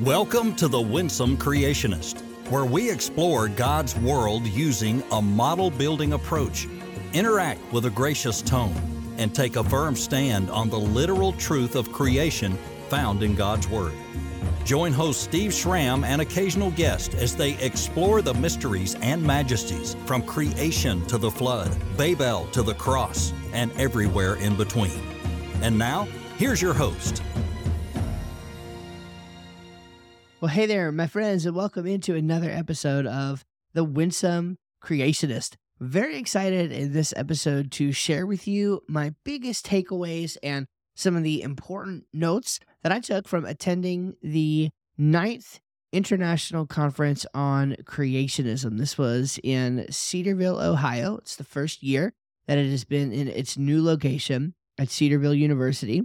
Welcome to The Winsome Creationist, where we explore God's world using a model building approach, interact with a gracious tone, and take a firm stand on the literal truth of creation found in God's Word. Join host Steve Schramm and occasional guests as they explore the mysteries and majesties from creation to the flood, Babel to the cross, and everywhere in between. And now, here's your host. Well, hey there, my friends, and welcome into another episode of The Winsome Creationist. Very excited in this episode to share with you my biggest takeaways and some of the important notes that I took from attending the ninth International Conference on Creationism. This was in Cedarville, Ohio. It's the first year that it has been in its new location at Cedarville University.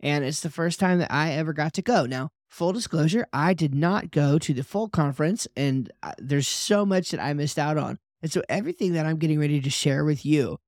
And it's the first time that I ever got to go. Now, full disclosure, I did not go to the full conference, and uh, there's so much that I missed out on. And so everything that I'm getting ready to share with you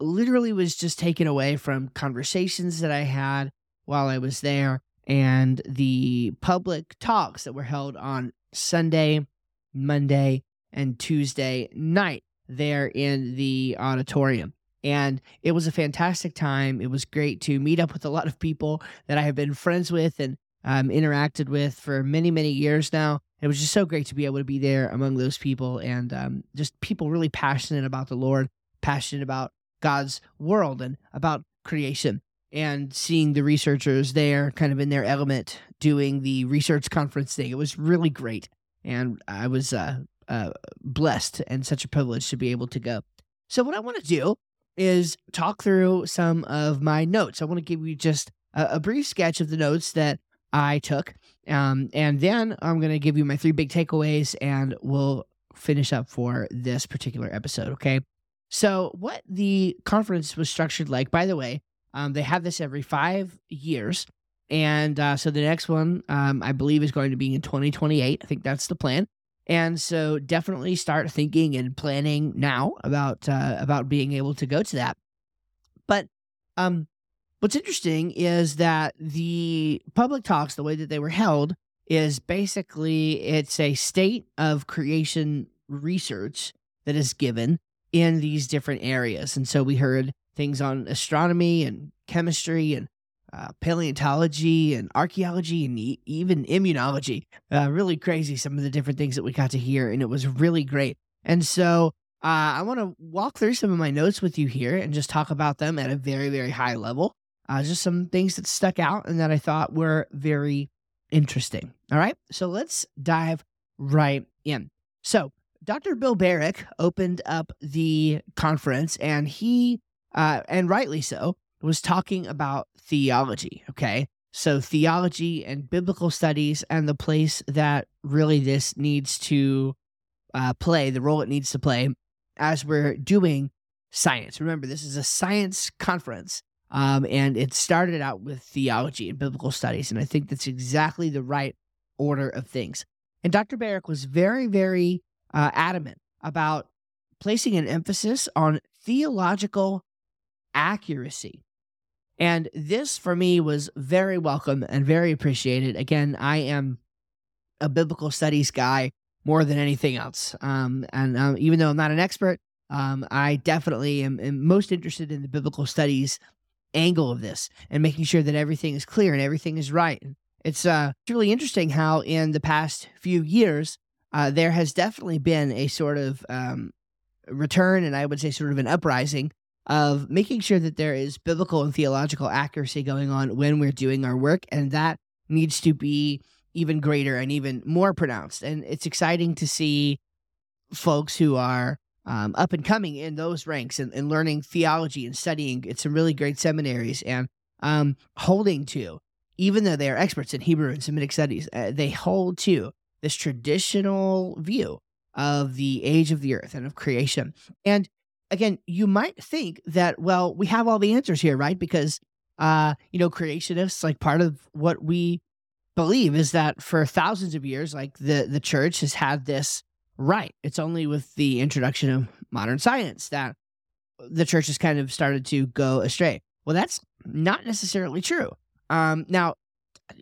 literally was just taken away from conversations that I had while I was there and the public talks that were held on Sunday, Monday, and Tuesday night there in the auditorium. And it was a fantastic time. It was great to meet up with a lot of people that I have been friends with and um, interacted with for many, many years now. It was just so great to be able to be there among those people and um, just people really passionate about the Lord, passionate about God's world and about creation. And seeing the researchers there kind of in their element doing the research conference thing. It was really great. And I was uh, uh, blessed and such a privilege to be able to go. So, what I want to do is talk through some of my notes. I want to give you just a, a brief sketch of the notes that I took. Um, and then I'm going to give you my three big takeaways and we'll finish up for this particular episode. Okay. So, what the conference was structured like, by the way, um, they have this every five years. And uh, so the next one, um, I believe, is going to be in 2028. I think that's the plan. And so definitely start thinking and planning now about uh, about being able to go to that. But um, what's interesting is that the public talks, the way that they were held, is basically it's a state of creation research that is given in these different areas. And so we heard things on astronomy and chemistry and uh, paleontology and archaeology and e- even immunology. Uh, really crazy, some of the different things that we got to hear, and it was really great. And so uh, I want to walk through some of my notes with you here and just talk about them at a very, very high level. Uh, just some things that stuck out and that I thought were very interesting. All right, so let's dive right in. So, Dr. Bill Barrick opened up the conference and he, uh, and rightly so, was talking about theology. Okay. So, theology and biblical studies and the place that really this needs to uh, play, the role it needs to play as we're doing science. Remember, this is a science conference. Um, and it started out with theology and biblical studies. And I think that's exactly the right order of things. And Dr. Barrick was very, very uh, adamant about placing an emphasis on theological accuracy. And this for me was very welcome and very appreciated. Again, I am a biblical studies guy more than anything else. Um, and um, even though I'm not an expert, um, I definitely am, am, most interested in the biblical studies angle of this and making sure that everything is clear and everything is right. It's uh, really interesting how in the past few years, uh, there has definitely been a sort of um, return and I would say sort of an uprising of making sure that there is biblical and theological accuracy going on when we're doing our work. And that needs to be even greater and even more pronounced. And it's exciting to see folks who are um, up and coming in those ranks and, and, learning theology and studying at some really great seminaries and um, holding to, even though they are experts in Hebrew and Semitic studies, uh, they hold to this traditional view of the age of the earth and of creation. And again, you might think that, well, we have all the answers here, right? Because, uh, you know, creationists, like part of what we believe is that for thousands of years, like the, the church has had this right. It's only with the introduction of modern science that the church has kind of started to go astray. Well, that's not necessarily true. Um, now,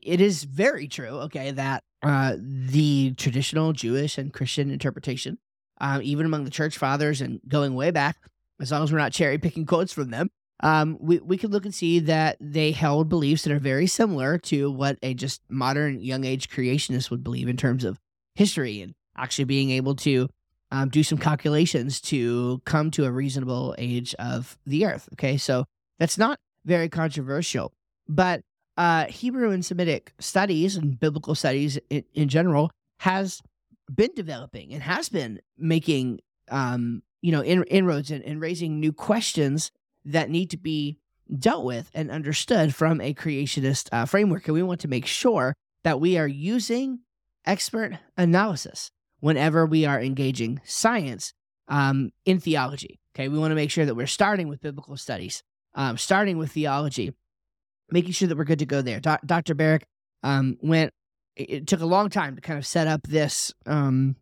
it is very true, okay, that uh, the traditional Jewish and Christian interpretation, um, even among the church fathers and going way back, as long as we're not cherry picking quotes from them, um, we, we can look and see that they held beliefs that are very similar to what a just modern young age creationist would believe in terms of history and actually being able to um, do some calculations to come to a reasonable age of the earth. Okay, so that's not very controversial, but uh, Hebrew and Semitic studies and biblical studies in, in general has been developing and has been making um, you know in, inroads and, raising new questions that need to be dealt with and understood from a creationist uh, framework. And we want to make sure that we are using expert analysis whenever we are engaging science um, in theology. Okay, we want to make sure that we're starting with biblical studies, um, starting with theology, making sure that we're good to go there. Do- Dr. Barrick um, went. It took a long time to kind of set up this. Um,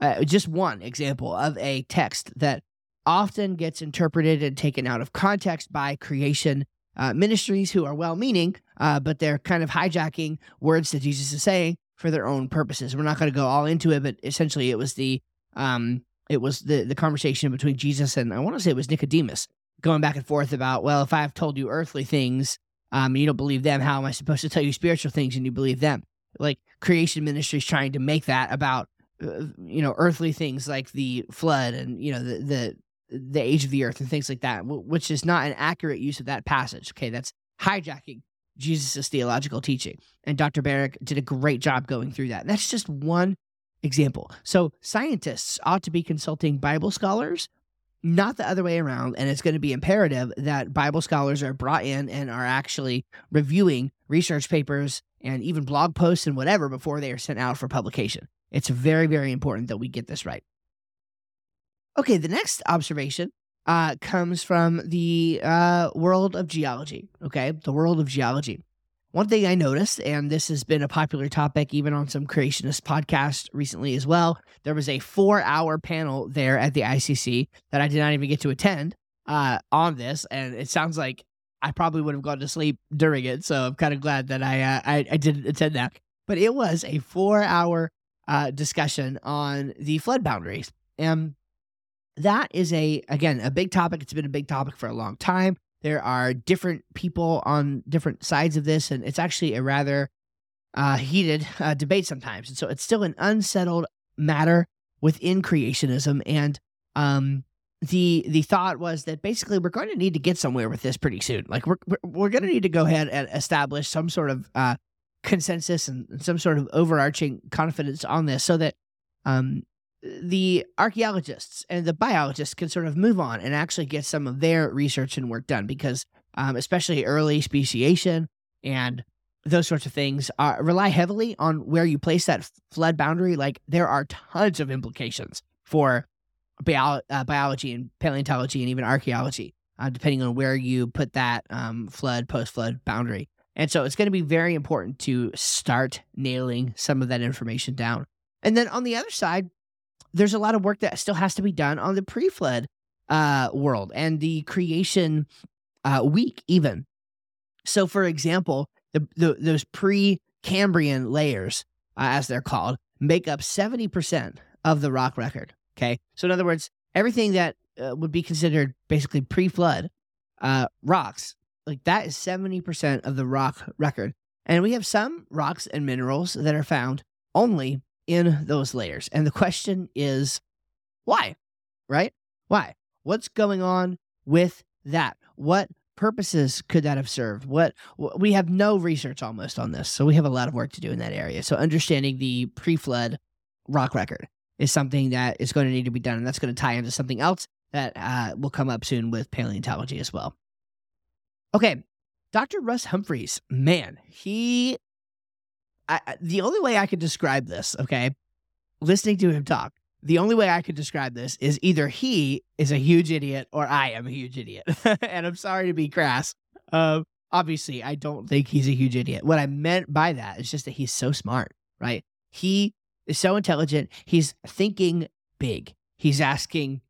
uh, just one example of a text that often gets interpreted and taken out of context by creation uh, ministries who are well meaning, uh, but they're kind of hijacking words that Jesus is saying for their own purposes. We're not going to go all into it, but essentially it was the um, it was the the conversation between Jesus and I want to say it was Nicodemus going back and forth about well, if I've told you earthly things, um, you don't believe them, how am I supposed to tell you spiritual things and you believe them? Like creation ministries trying to make that about uh, you know earthly things like the flood and you know the the the age of the earth and things like that, which is not an accurate use of that passage. Okay, that's hijacking Jesus' theological teaching. And Dr. Barrick did a great job going through that. That's just one example. So scientists ought to be consulting Bible scholars, not the other way around. And it's going to be imperative that Bible scholars are brought in and are actually reviewing research papers and even blog posts and whatever before they are sent out for publication. It's very, very important that we get this right. Okay, the next observation uh, comes from the uh, world of geology. Okay, the world of geology. One thing I noticed, and this has been a popular topic even on some creationist podcasts recently as well, there was a four hour panel there at the ICC that I did not even get to attend uh, on this. And it sounds like I probably would have gone to sleep during it. So I'm kind of glad that I, uh, I, I, didn't attend that. But it was a four hour uh, discussion on the flood boundaries. And that is a again a big topic. It's been a big topic for a long time. There are different people on different sides of this and it's actually a rather uh, heated uh, debate sometimes. And so it's still an unsettled matter within creationism. And um, the the thought was that basically we're going to need to get somewhere with this pretty soon. Like we're we're, going to need to go ahead and establish some sort of uh, consensus and some sort of overarching confidence on this so that um, the archaeologists and the biologists can sort of move on and actually get some of their research and work done because um, especially early speciation and those sorts of things uh, rely heavily on where you place that flood boundary. Like there are tons of implications for bio- uh, biology and paleontology and even archaeology uh, depending on where you put that um, flood post flood boundary. And so it's going to be very important to start nailing some of that information down. And then on the other side there's a lot of work that still has to be done on the pre-flood uh, world and the creation uh, week, even. So, for example, the, the those pre-Cambrian layers, uh, as they're called, make up seventy percent of the rock record. Okay, so in other words, everything that uh, would be considered basically pre-flood uh, rocks, like that is seventy percent of the rock record. And we have some rocks and minerals that are found only in those layers. And the question is why? Right? Why? What's going on with that? What purposes could that have served? What we have no research almost on this. So we have a lot of work to do in that area. So understanding the pre-flood rock record is something that is going to need to be done and that's going to tie into something else that uh, will come up soon with paleontology as well. Okay, Dr. Russ Humphreys, man, he I, the only way I could describe this, okay, listening to him talk, the only way I could describe this is either he is a huge idiot or I am a huge idiot. and I'm sorry to be crass. Um, obviously, I don't think he's a huge idiot. What I meant by that is just that he's so smart, right? He is so intelligent. He's thinking big. He's asking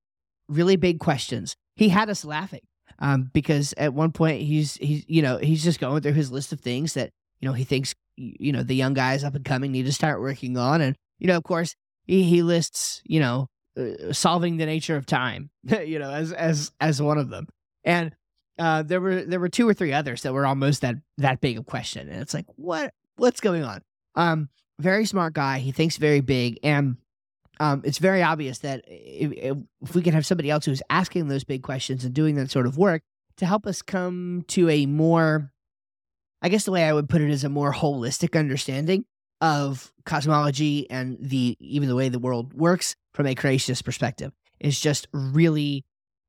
really big questions. He had us laughing um, because at one point he's he's you know he's just going through his list of things that you know he thinks you know the young guys up and coming need to start working on. And you know, of course, he, he lists you know uh, solving the nature of time, you know, as as as one of them. And uh, there were there were two or three others that were almost that that big of question, and it's like what what's going on? Um, very smart guy. He thinks very big, and um, it's very obvious that if, if we can have somebody else who's asking those big questions and doing that sort of work to help us come to a more, I guess the way I would put it is a more holistic understanding of cosmology and the even the way the world works from a creationist perspective is just really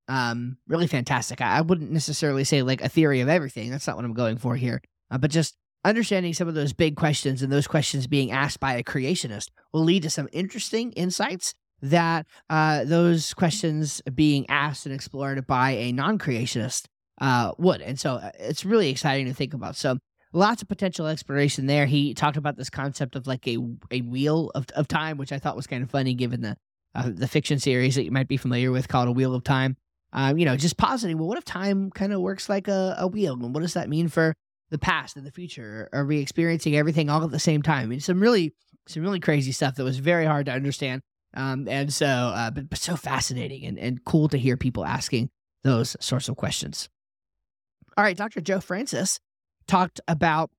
um really fantastic. I, I, wouldn't necessarily say like a theory of everything. That's not what i'm going for here. Uh, but just understanding some of those big questions and those questions being asked by a creationist will lead to some interesting insights that uh, those questions being asked and explored by a non-creationist uh, would and so uh, it's really exciting to think about so lots of potential exploration there he talked about this concept of like a, a wheel of, of time which i thought was kind of funny given the uh, the fiction series that you might be familiar with called a wheel of time um, you know just positing well what if time kind of works like a, a wheel and what does that mean for the past and the future? Are we experiencing everything all at the same time? I mean, some really, some really crazy stuff that was very hard to understand. Um, and so, uh, but, but so fascinating and, and cool to hear people asking those sorts of questions. All right, Dr. Joe Francis talked about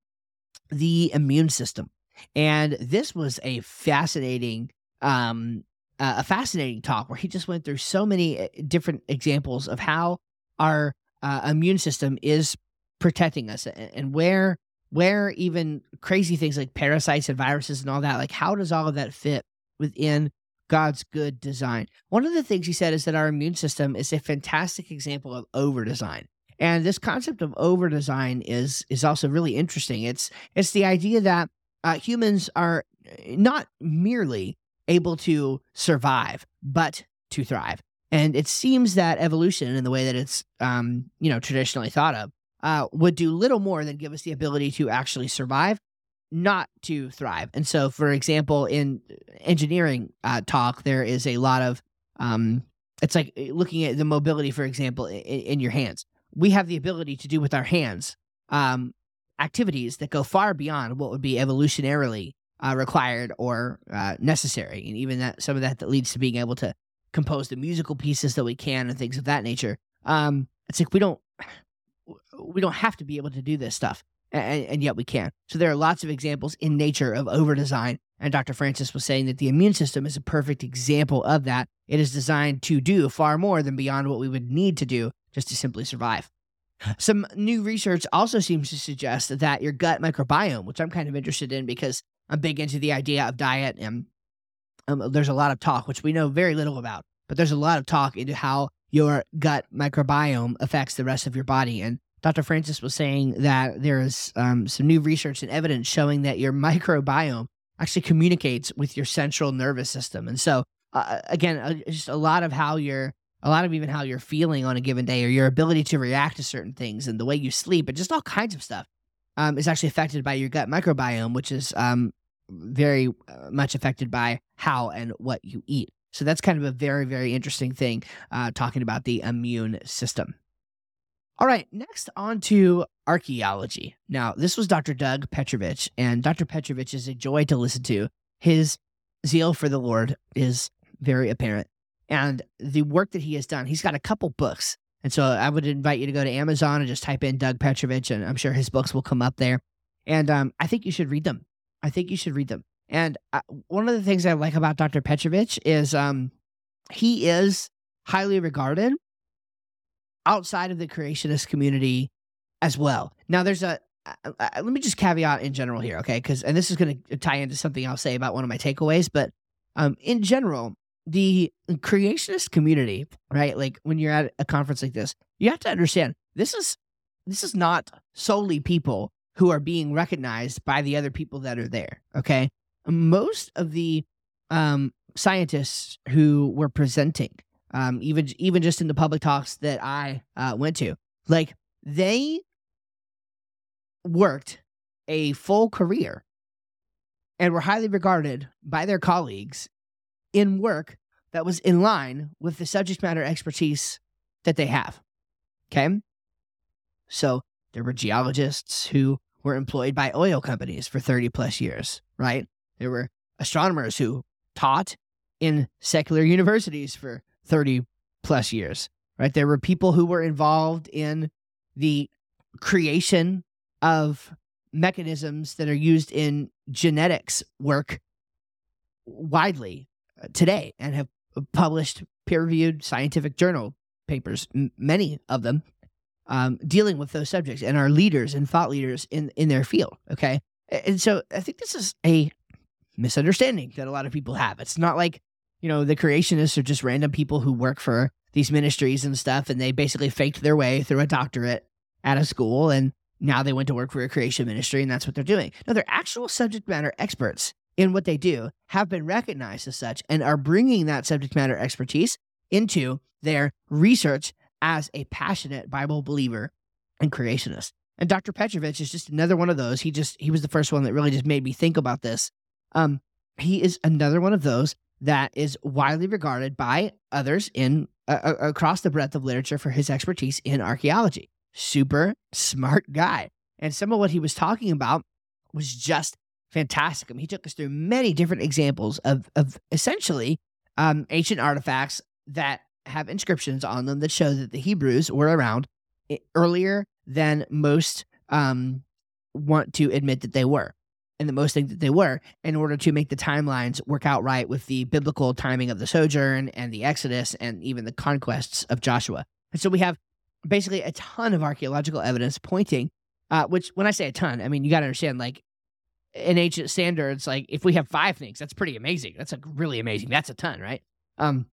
the immune system. And this was a fascinating, um, uh, a fascinating talk where he just went through so many uh, different examples of how our uh, immune system is protecting us and where where even crazy things like parasites and viruses and all that like how does all of that fit within God's good design. One of the things he said is that our immune system is a fantastic example of over design. And this concept of over design is is also really interesting. It's it's the idea that uh, humans are eh, not merely able to survive, but to thrive. And it seems that evolution, in the way that it's um, you know traditionally thought of, uh, would do little more than give us the ability to actually survive, not to thrive. And so, for example, in engineering uh, talk, there is a lot of um, it's like eh, looking at the mobility, for example, in, in your hands. We have the ability to do with our hands um, activities that go far beyond what would be evolutionarily uh, required or uh, necessary, and even that some of that that leads to being able to compose the musical pieces that we can and things of that nature. Um, it's like we don't we don't have to be able to do this stuff, and, and yet we can. So there are lots of examples in nature of over design. And Dr. Francis was saying that the immune system is a perfect example of that. It is designed to do far more than beyond what we would need to do just to simply survive. Some new research also seems to suggest that your gut microbiome, which I'm kind of interested in because I'm big into the idea of diet and um, there's a lot of talk, which we know very little about, but there's a lot of talk into how your gut microbiome affects the rest of your body. And Dr. Francis was saying that there is um, some new research and evidence showing that your microbiome actually communicates with your central nervous system. And so, uh, again, uh, just a lot of how you're, a lot of even how you're feeling on a given day or your ability to react to certain things and the way you sleep and just all kinds of stuff um, is actually affected by your gut microbiome, which is um, very uh, much affected by how and what you eat. So that's kind of a very, very interesting thing uh, talking about the immune system. All right, next on to archaeology. Now, this was Dr. Doug Petrovich, and Dr. Petrovich is a joy to listen to. His zeal for the Lord is very apparent. And the work that he has done, he's got a couple books. And so I would invite you to go to Amazon and just type in Doug Petrovich, and I'm sure his books will come up there. And um, I think you should read them. I think you should read them. And uh, one of the things I like about Dr. Petrovich is um, he is highly regarded outside of the creationist community as well. Now, there's a uh, uh, let me just caveat in general here, okay? Because and this is going to tie into something I'll say about one of my takeaways, but um, in general, the creationist community, right? Like when you're at a conference like this, you have to understand this is this is not solely people who are being recognized by the other people that are there. Okay, most of the um, scientists who were presenting um, even even just in the public talks that I uh, went to, like they worked a full career and were highly regarded by their colleagues in work that was in line with the subject matter expertise that they have. Okay. So there were geologists who were employed by oil companies for 30 plus years, right? There were astronomers who taught in secular universities for 30 plus years, right? There were people who were involved in the creation of mechanisms that are used in genetics work widely today and have published peer reviewed scientific journal papers, m- many of them um, dealing with those subjects and are leaders and thought leaders in, in their field. Okay. And so I think this is a misunderstanding that a lot of people have. It's not like, you know, the creationists are just random people who work for these ministries and stuff and they basically faked their way through a doctorate at a school and now they went to work for a creation ministry and that's what they're doing. No, they're actual subject matter experts in what they do, have been recognized as such, and are bringing that subject matter expertise into their research as a passionate Bible believer and creationist. And Dr. Petrovich is just another one of those. He just he was the first one that really just made me think about this. Um, he is another one of those that is widely regarded by others in uh, across the breadth of literature for his expertise in archaeology. Super smart guy. And some of what he was talking about was just fantastic. I mean, he took us through many different examples of of essentially um, ancient artifacts that have inscriptions on them that show that the Hebrews were around earlier than most um, want to admit that they were, and the most think that they were, in order to make the timelines work out right with the biblical timing of the sojourn and the Exodus and even the conquests of Joshua. And so we have basically a ton of archaeological evidence pointing, uh, which when I say a ton, I mean you got to understand like in ancient standards, like if we have five things, that's pretty amazing. That's like really amazing. That's a ton, right? Um,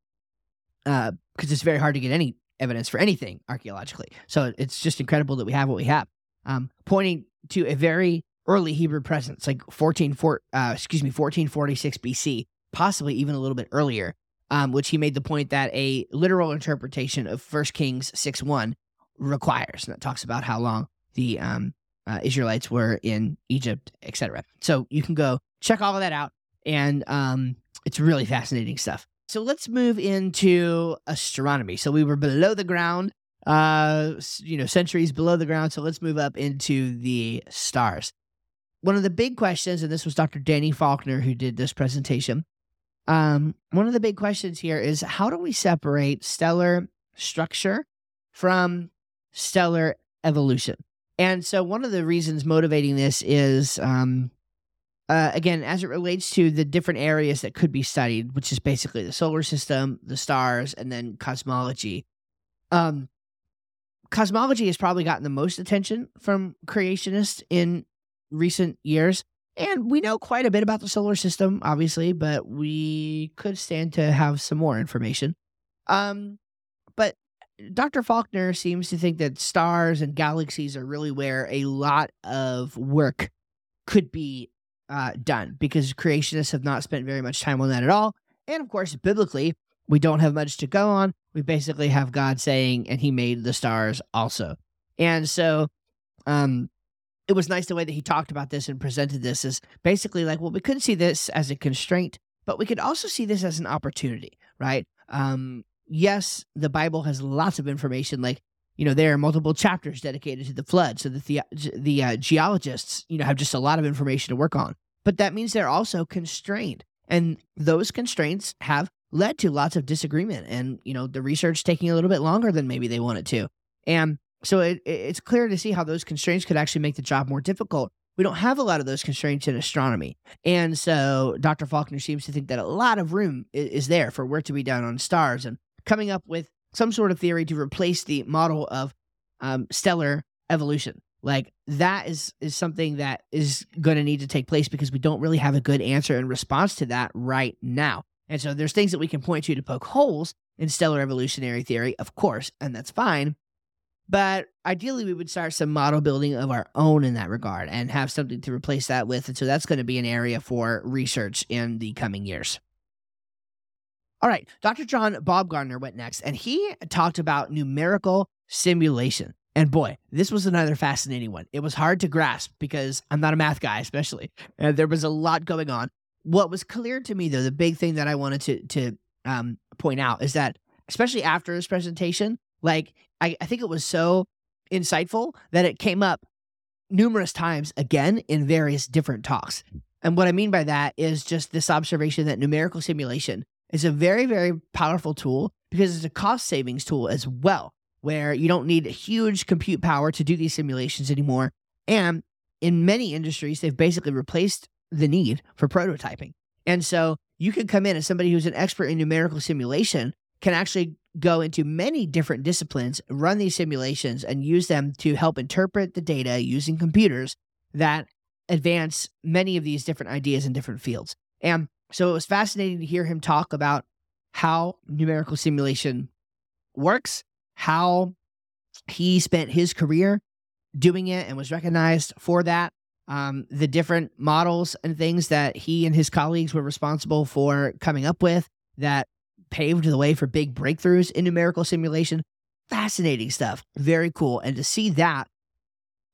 uh, because it's very hard to get any evidence for anything archaeologically. So it's just incredible that we have what we have. Um, pointing to a very early Hebrew presence, like 14, four, uh, excuse me, 1446 BC, possibly even a little bit earlier, um, which he made the point that a literal interpretation of First Kings 6 1 requires. And that talks about how long the um, uh, Israelites were in Egypt, etc. So you can go check all of that out, and um, it's really fascinating stuff. So let's move into astronomy. So we were below the ground, uh, you know, centuries below the ground. So let's move up into the stars. One of the big questions, and this was Dr. Danny Faulkner who did this presentation. Um, one of the big questions here is how do we separate stellar structure from stellar evolution? And so, one of the reasons motivating this is, um, uh, again, as it relates to the different areas that could be studied, which is basically the solar system, the stars, and then cosmology. Um, cosmology has probably gotten the most attention from creationists in recent years. And we know quite a bit about the solar system, obviously, but we could stand to have some more information. Um, but Dr. Faulkner seems to think that stars and galaxies are really where a lot of work could be uh, done because creationists have not spent very much time on that at all. And of course, biblically, we don't have much to go on. We basically have God saying, and He made the stars also. And so, um, it was nice the way that he talked about this and presented this as basically like, well, we could see this as a constraint, but we could also see this as an opportunity, right? Um, yes, the Bible has lots of information. Like, you know, there are multiple chapters dedicated to the flood, so the the, the uh, geologists, you know, have just a lot of information to work on. But that means they're also constrained, and those constraints have led to lots of disagreement, and you know, the research taking a little bit longer than maybe they wanted to. And so it, it's clear to see how those constraints could actually make the job more difficult. We don't have a lot of those constraints in astronomy. And so Dr. Faulkner seems to think that a lot of room is, there for work to be done on stars and coming up with some sort of theory to replace the model of um, stellar evolution. Like that is is something that is going to need to take place because we don't really have a good answer in response to that right now. And so there's things that we can point to to poke holes in stellar evolutionary theory, of course, and that's fine. But ideally, we would start some model building of our own in that regard and have something to replace that with. And so that's going to be an area for research in the coming years. All right, Dr. John Baumgardner went next, and he talked about numerical simulation. And boy, this was another fascinating one. It was hard to grasp because I'm not a math guy, especially. And there was a lot going on. What was clear to me, though, the big thing that I wanted to to um, point out is that, especially after his presentation, like I, I think it was so insightful that it came up numerous times again in various different talks. And what I mean by that is just this observation that numerical simulation is a very, very powerful tool because it's a cost savings tool as well, where you don't need huge compute power to do these simulations anymore. And in many industries, they've basically replaced the need for prototyping. And so you can come in as somebody who's an expert in numerical simulation can actually go into many different disciplines, run these simulations, and use them to help interpret the data using computers that advance many of these different ideas in different fields. And so it was fascinating to hear him talk about how numerical simulation works, how he spent his career doing it and was recognized for that. Um, the different models and things that he and his colleagues were responsible for coming up with that paved the way for big breakthroughs in numerical simulation. Fascinating stuff. Very cool. And to see that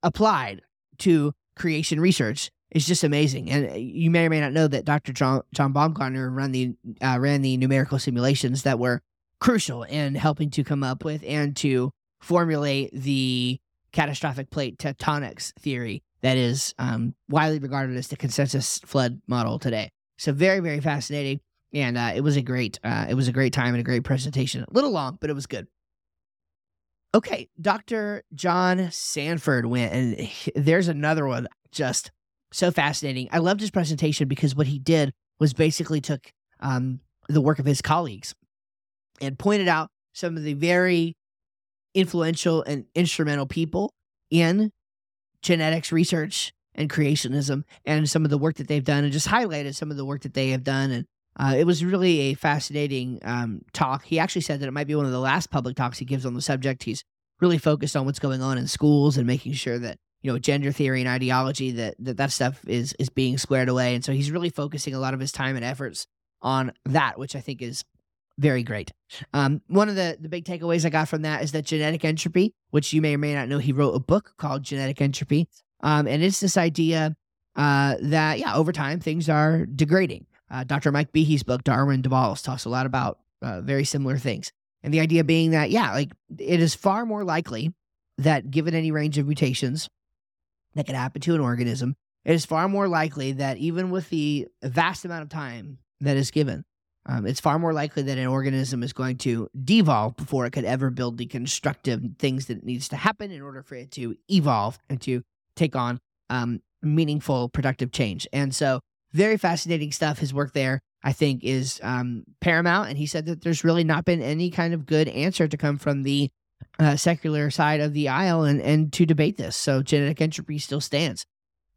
applied to creation research is just amazing. And uh, you may or may not know that Dr. John, John Baumgardner ran the, uh, ran the numerical simulations that were crucial in helping to come up with and to formulate the catastrophic plate tectonics theory that is um, widely regarded as the consensus flood model today. So very, very fascinating and uh, it was a great uh, it was a great time and a great presentation. A little long, but it was good. Okay, Dr. John Sanford went, and there's another one just so fascinating. I loved his presentation because what he did was basically took um, the work of his colleagues and pointed out some of the very influential and instrumental people in genetics research and creationism and some of the work that they've done and just highlighted some of the work that they have done and uh, it was really a fascinating um, talk. He actually said that it might be one of the last public talks he gives on the subject. He's really focused on what's going on in schools and making sure that you know gender theory and ideology that that, that stuff is is being squared away. And so he's really focusing a lot of his time and efforts on that, which I think is very great. Um, one of the, the big takeaways I got from that is that genetic entropy, which you may or may not know, he wrote a book called Genetic Entropy. Um, and it's this idea uh, that, yeah, over time things are degrading. Uh, Dr. Mike Behe's book, Darwin Wallace, talks a lot about uh, very similar things. And the idea being that, yeah, like it is far more likely that given any range of mutations that could happen to an organism, it is far more likely that even with the vast amount of time that is given, um, it's far more likely that an organism is going to devolve before it could ever build the constructive things that it needs to happen in order for it to evolve and to take on um, meaningful, productive change. And so very fascinating stuff. His work there, I think, is um, paramount. And he said that there's really not been any kind of good answer to come from the uh, secular side of the aisle and, and to debate this. So genetic entropy still stands.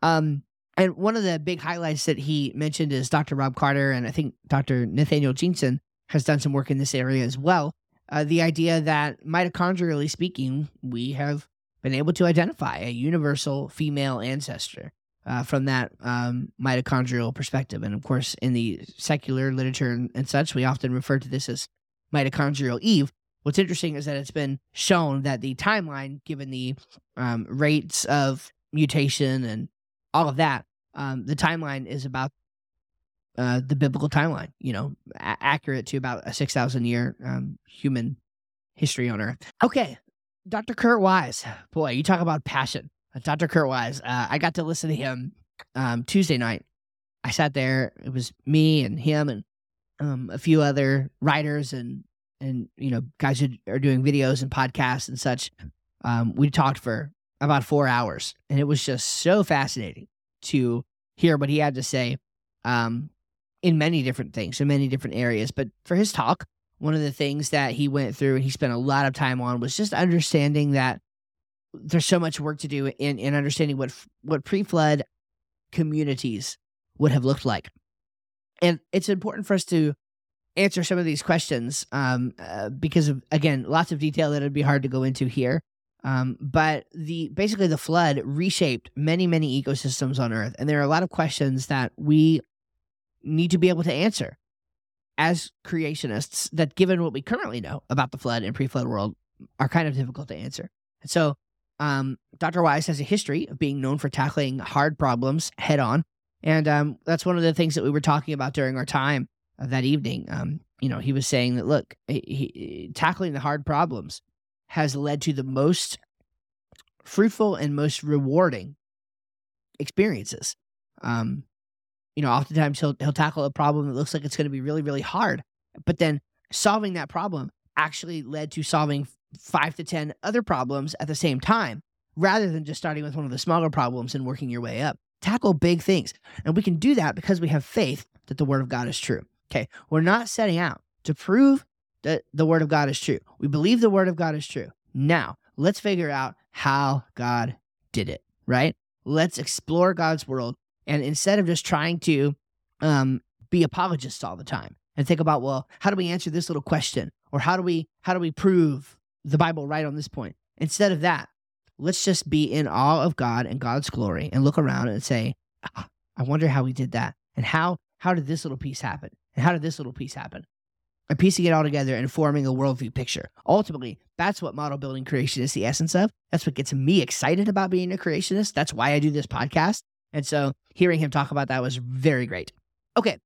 Um, and one of the big highlights that he mentioned is Dr. Rob Carter, and I think Dr. Nathaniel Jeanson has done some work in this area as well. Uh, the idea that mitochondrially speaking, we have been able to identify a universal female ancestor uh, from that um, mitochondrial perspective. And of course, in the secular literature and, and, such, we often refer to this as mitochondrial Eve. What's interesting is that it's been shown that the timeline, given the um, rates of mutation and all of that, um, the timeline is about uh, the biblical timeline, you know, a- accurate to about a 6,000 year um, human history on Earth. Okay. Dr. Kurt Wise, boy, you talk about passion. Dr. Kurt Wise. Uh, I got to listen to him um, Tuesday night. I sat there. It was me and him and um, a few other writers and and you know guys who are doing videos and podcasts and such. Um, we talked for about four hours, and it was just so fascinating to hear what he had to say um, in many different things, in many different areas. But for his talk, one of the things that he went through and he spent a lot of time on was just understanding that there's so much work to do in in understanding what what pre-flood communities would have looked like, and it's important for us to answer some of these questions um, uh, because of again lots of detail that would be hard to go into here. Um, but the basically the flood reshaped many many ecosystems on Earth, and there are a lot of questions that we need to be able to answer as creationists. That given what we currently know about the flood and pre-flood world, are kind of difficult to answer. And so um, Dr. Wise has a history of being known for tackling hard problems head on. And um, that's one of the things that we were talking about during our time that evening. Um, you know, he was saying that, look, he, he, tackling the hard problems has led to the most fruitful and most rewarding experiences. Um, you know, oftentimes he'll he'll tackle a problem that looks like it's going to be really really hard, but then solving that problem actually led to solving five to ten other problems at the same time, rather than just starting with one of the smaller problems and working your way up. Tackle big things, and we can do that because we have faith that the Word of God is true. Okay, we're not setting out to prove that the Word of God is true. We believe the Word of God is true. Now, let's figure out how God did it, right? Let's explore God's world. And instead of just trying to um, be apologists all the time and think about, well, how do we answer this little question? Or how do we how do we prove the Bible right on this point? Instead of that, let's just be in awe of God and God's glory and look around and say, ah, I wonder how we did that. And how how did this little piece happen? And how did this little piece happen? and piecing it all together and forming a worldview picture. Ultimately, that's what model building creation is the essence of. That's what gets me excited about being a creationist. That's why I do this podcast. And so hearing him talk about that was very great. Okay.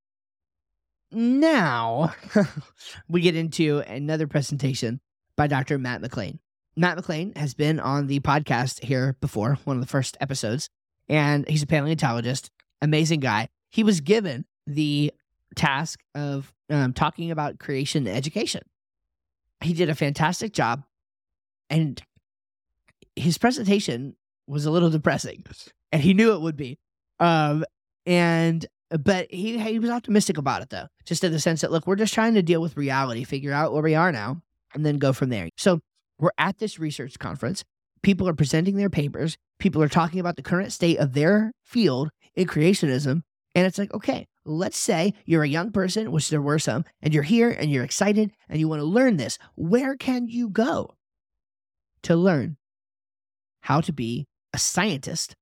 Now we get into another presentation by Dr. Matt McLain. Matt McLain has been on the podcast here before, one of the first episodes, and he's a paleontologist, amazing guy. He was given the task of um, talking about creation and education. He did a fantastic job, and his presentation was a little depressing, and he knew it would be. Um, and but he he was optimistic about it though, just in the sense that look, we're just trying to deal with reality, figure out where we are now, and then go from there. So we're at this research conference. People are presenting their papers. People are talking about the current state of their field in creationism, and it's like, okay, let's say you're a young person, which there were some, and you're here and you're excited and you want to learn this. Where can you go to learn how to be a scientist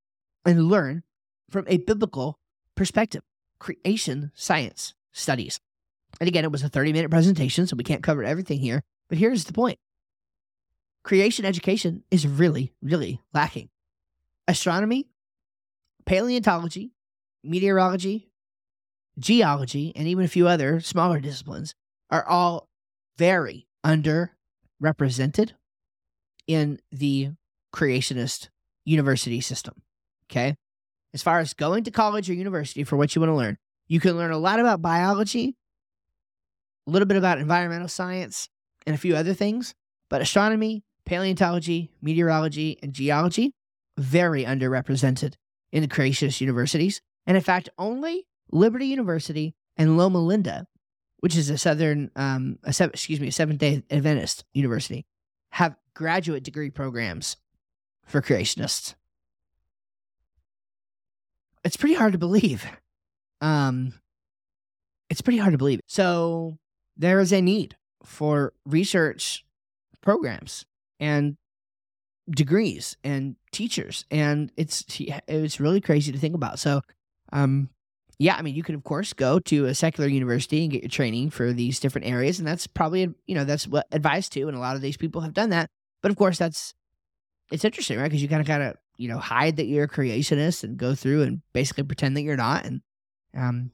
and learn from a biblical perspective? Creation science studies. And again, it was a 30 minute presentation, so we can't cover everything here. But here's the point creation education is really, really lacking. Astronomy, paleontology, meteorology, geology, and even a few other smaller disciplines are all very underrepresented in the creationist university system. Okay. As far as going to college or university for what you want to learn, you can learn a lot about biology, a little bit about environmental science, and a few other things. But astronomy, paleontology, meteorology, and geology, very underrepresented in the creationist universities. And in fact, only Liberty University and Loma Linda, which is a southern, um, a se- excuse me, a Seventh Day Adventist university, have graduate degree programs for creationists. It's pretty hard to believe. Um, it's pretty hard to believe. So there is a need for research programs and degrees and teachers, and it's it's really crazy to think about. So, um, yeah, I mean, you can of course go to a secular university and get your training for these different areas, and that's probably you know that's what advised to, and a lot of these people have done that. But of course, that's it's interesting, right? Because you kind of kind of you know hide that you're a creationist and go through and basically pretend that you're not, and um,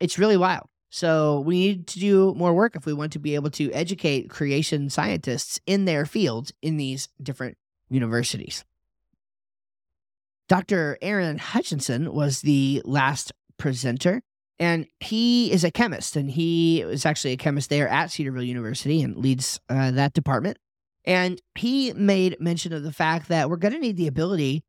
it's really wild. So we need to do more work if we want to be able to educate creation scientists in their fields in these different universities. Dr. Aaron Hutchinson was the last presenter. And he is a chemist, and he is actually a chemist there at Cedarville University and leads uh, that department. And he made mention of the fact that we're going to need the ability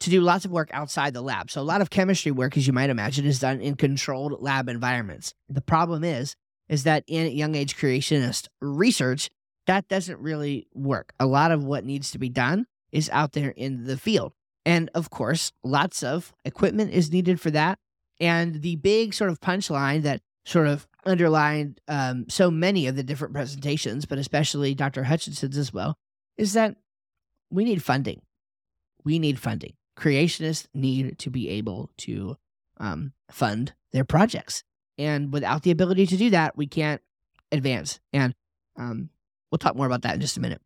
to do lots of work outside the lab. So, a lot of chemistry work, as you might imagine, is done in controlled lab environments. The problem is, is that in young age creationist research, that doesn't really work. A lot of what needs to be done is out there in the field. And of course, lots of equipment is needed for that. And the big sort of punchline that sort of underlined um, so many of the different presentations, but especially Dr. Hutchinson's as well, is that we need funding. We need funding. Creationists need to be able to um, fund their projects. And without the ability to do that, we can't advance. And um, we'll talk more about that in just a minute.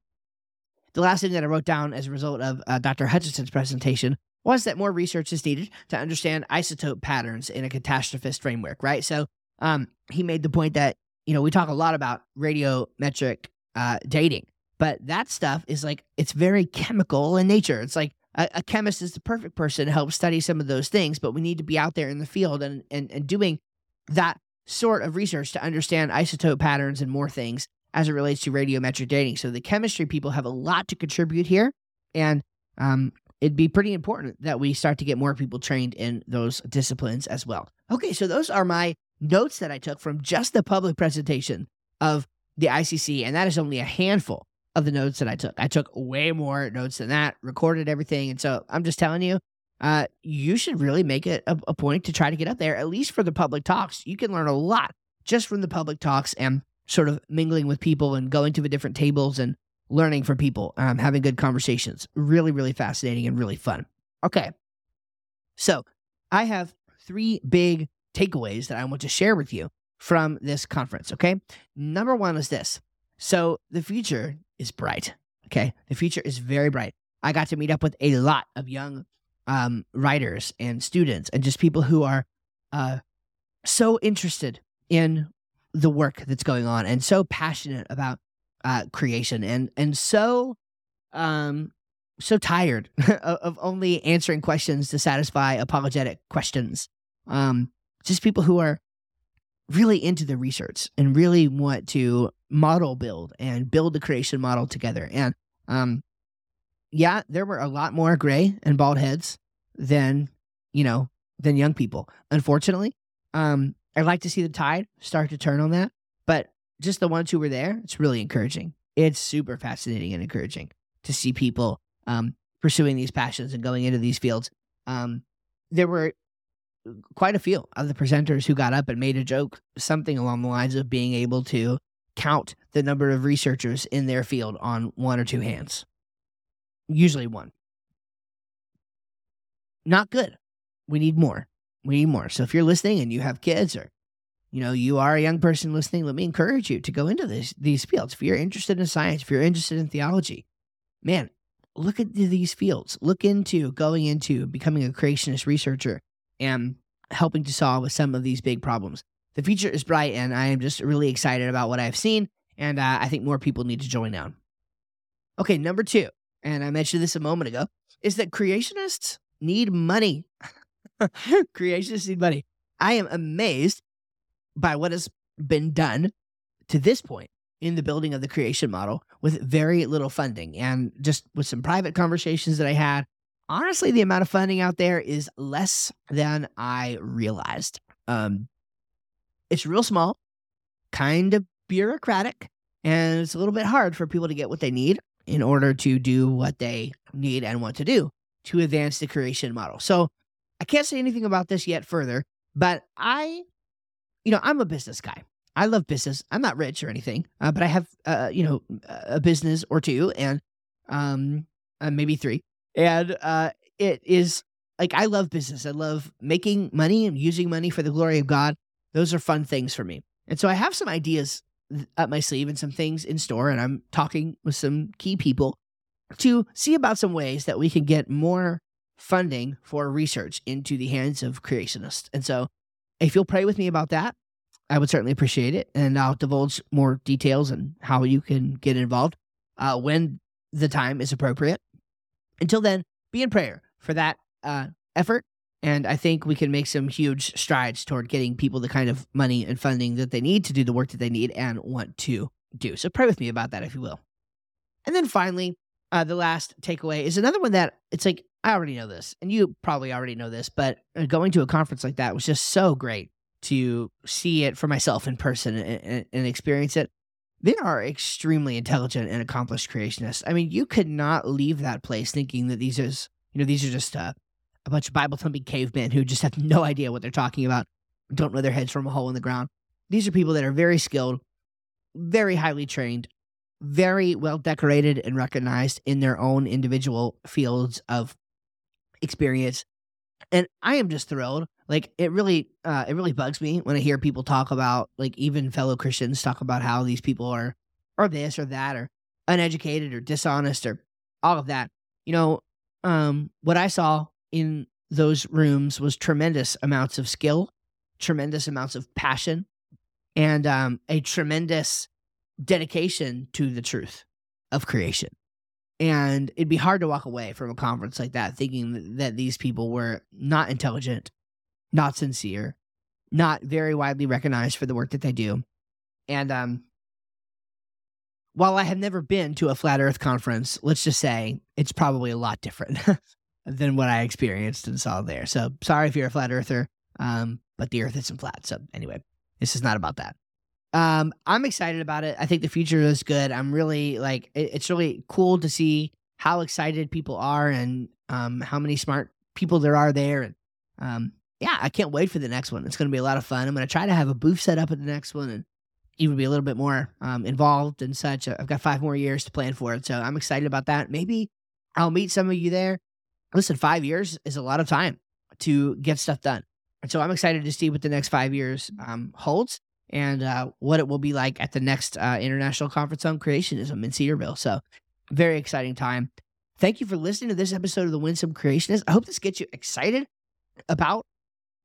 The last thing that I wrote down as a result of uh, Dr. Hutchinson's presentation was that more research is needed to understand isotope patterns in a catastrophist framework, right? So um, he made the point that, you know, we talk a lot about radiometric uh, dating, but that stuff is like, it's very chemical in nature. It's like a, a chemist is the perfect person to help study some of those things, but we need to be out there in the field and, and, and doing that sort of research to understand isotope patterns and more things as it relates to radiometric dating. So the chemistry people have a lot to contribute here. And um, it'd be pretty important that we start to get more people trained in those disciplines as well. Okay, so those are my notes that I took from just the public presentation of the ICC, and that is only a handful of the notes that I took. I took way more notes than that, recorded everything, and so I'm just telling you, uh, you should really make it a, a point to try to get up there, at least for the public talks. You can learn a lot just from the public talks and sort of mingling with people and going to the different tables and learning from people, um, having good conversations. Really, really fascinating and really fun. Okay. So I have three big takeaways that I want to share with you from this conference. Okay. Number one is this. So the future is bright. Okay. The future is very bright. I got to meet up with a lot of young um, writers and students and just people who are uh, so interested in the work that's going on and so passionate about uh, creation. And and so um so tired of, only answering questions to satisfy apologetic questions. Um just people who are really into the research and really want to model build and build the creation model together. And um yeah there were a lot more gray and bald heads than you know than young people unfortunately. Um I'd like to see the tide start to turn on that. But just the ones who were there, it's really encouraging. It's super fascinating and encouraging to see people um, pursuing these passions and going into these fields. Um, there were quite a few of the presenters who got up and made a joke, something along the lines of being able to count the number of researchers in their field on one or two hands, usually one. Not good. We need more. We need more. So if you're listening and you have kids or you know, you are a young person listening, let me encourage you to go into this, these fields. If you're interested in science, if you're interested in theology, man, look at these fields. Look into going into becoming a creationist researcher and helping to solve some of these big problems. The future is bright, and I am just really excited about what I've seen, and uh, I think more people need to join now. Okay, number two, and I mentioned this a moment ago, is that creationists need money. creationists need money. I am amazed by what has been done to this point in the building of the creation model with very little funding and just with some private conversations that I had. Honestly, the amount of funding out there is less than I realized. Um, it's real small, kind of bureaucratic, and it's a little bit hard for people to get what they need in order to do what they need and want to do to advance the creation model. So I can't say anything about this yet further, but I you know, I'm a business guy. I love business. I'm not rich or anything, uh, but I have, uh, you know, a business or two and um, uh, maybe three. And uh, it is like I love business. I love making money and using money for the glory of God. Those are fun things for me. And so I have some ideas up my sleeve and some things in store. And I'm talking with some key people to see about some ways that we can get more funding for research into the hands of creationists. And so if you'll pray with me about that, I would certainly appreciate it. And I'll divulge more details and how you can get involved uh, when the time is appropriate. Until then, be in prayer for that uh, effort. And I think we can make some huge strides toward getting people the kind of money and funding that they need to do the work that they need and want to do. So pray with me about that, if you will. And then finally, uh, the last takeaway is another one that it's like I already know this, and you probably already know this, but uh, going to a conference like that was just so great to see it for myself in person and, and, experience it. They are extremely intelligent and accomplished creationists. I mean, you could not leave that place thinking that these are, you know, these are just a bunch of Bible thumping cavemen who just have no idea what they're talking about, don't know their heads from a hole in the ground. These are people that are very skilled, very highly trained, very well decorated and recognized in their own individual fields of experience. And I am just thrilled. Like it really uh it really bugs me when I hear people talk about like even fellow Christians talk about how these people are or this or that or uneducated or dishonest or all of that. You know, um what I saw in those rooms was tremendous amounts of skill, tremendous amounts of passion, and um, a tremendous dedication to the truth of creation. And it'd be hard to walk away from a conference like that thinking that these people were not intelligent, not sincere, not very widely recognized for the work that they do. And um, while I have never been to a flat earth conference, let's just say it's probably a lot different than what I experienced and saw there. So sorry if you're a flat earther, um, but the earth isn't flat. So anyway, this is not about that. Um, I'm excited about it. I think the future is good. I'm really like, it, it's really cool to see how excited people are and um, how many smart people there are there. And um, yeah, I can't wait for the next one. It's going to be a lot of fun. I'm going to try to have a booth set up at the next one and even be a little bit more um, involved and such. I've got five more years to plan for it. So I'm excited about that. Maybe I'll meet some of you there. Listen, five years is a lot of time to get stuff done. And so I'm excited to see what the next five years um, holds and uh, what it will be like at the next uh, International Conference on Creationism in Cedarville. So, very exciting time. Thank you for listening to this episode of the Winsome Creationist. I hope this gets you excited about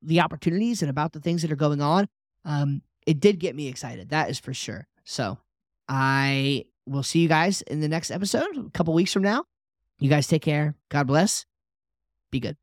the opportunities and about the things that are going on. Um, it did get me excited, that is for sure. So, I will see you guys in the next episode a couple weeks from now. You guys take care. God bless. Be good.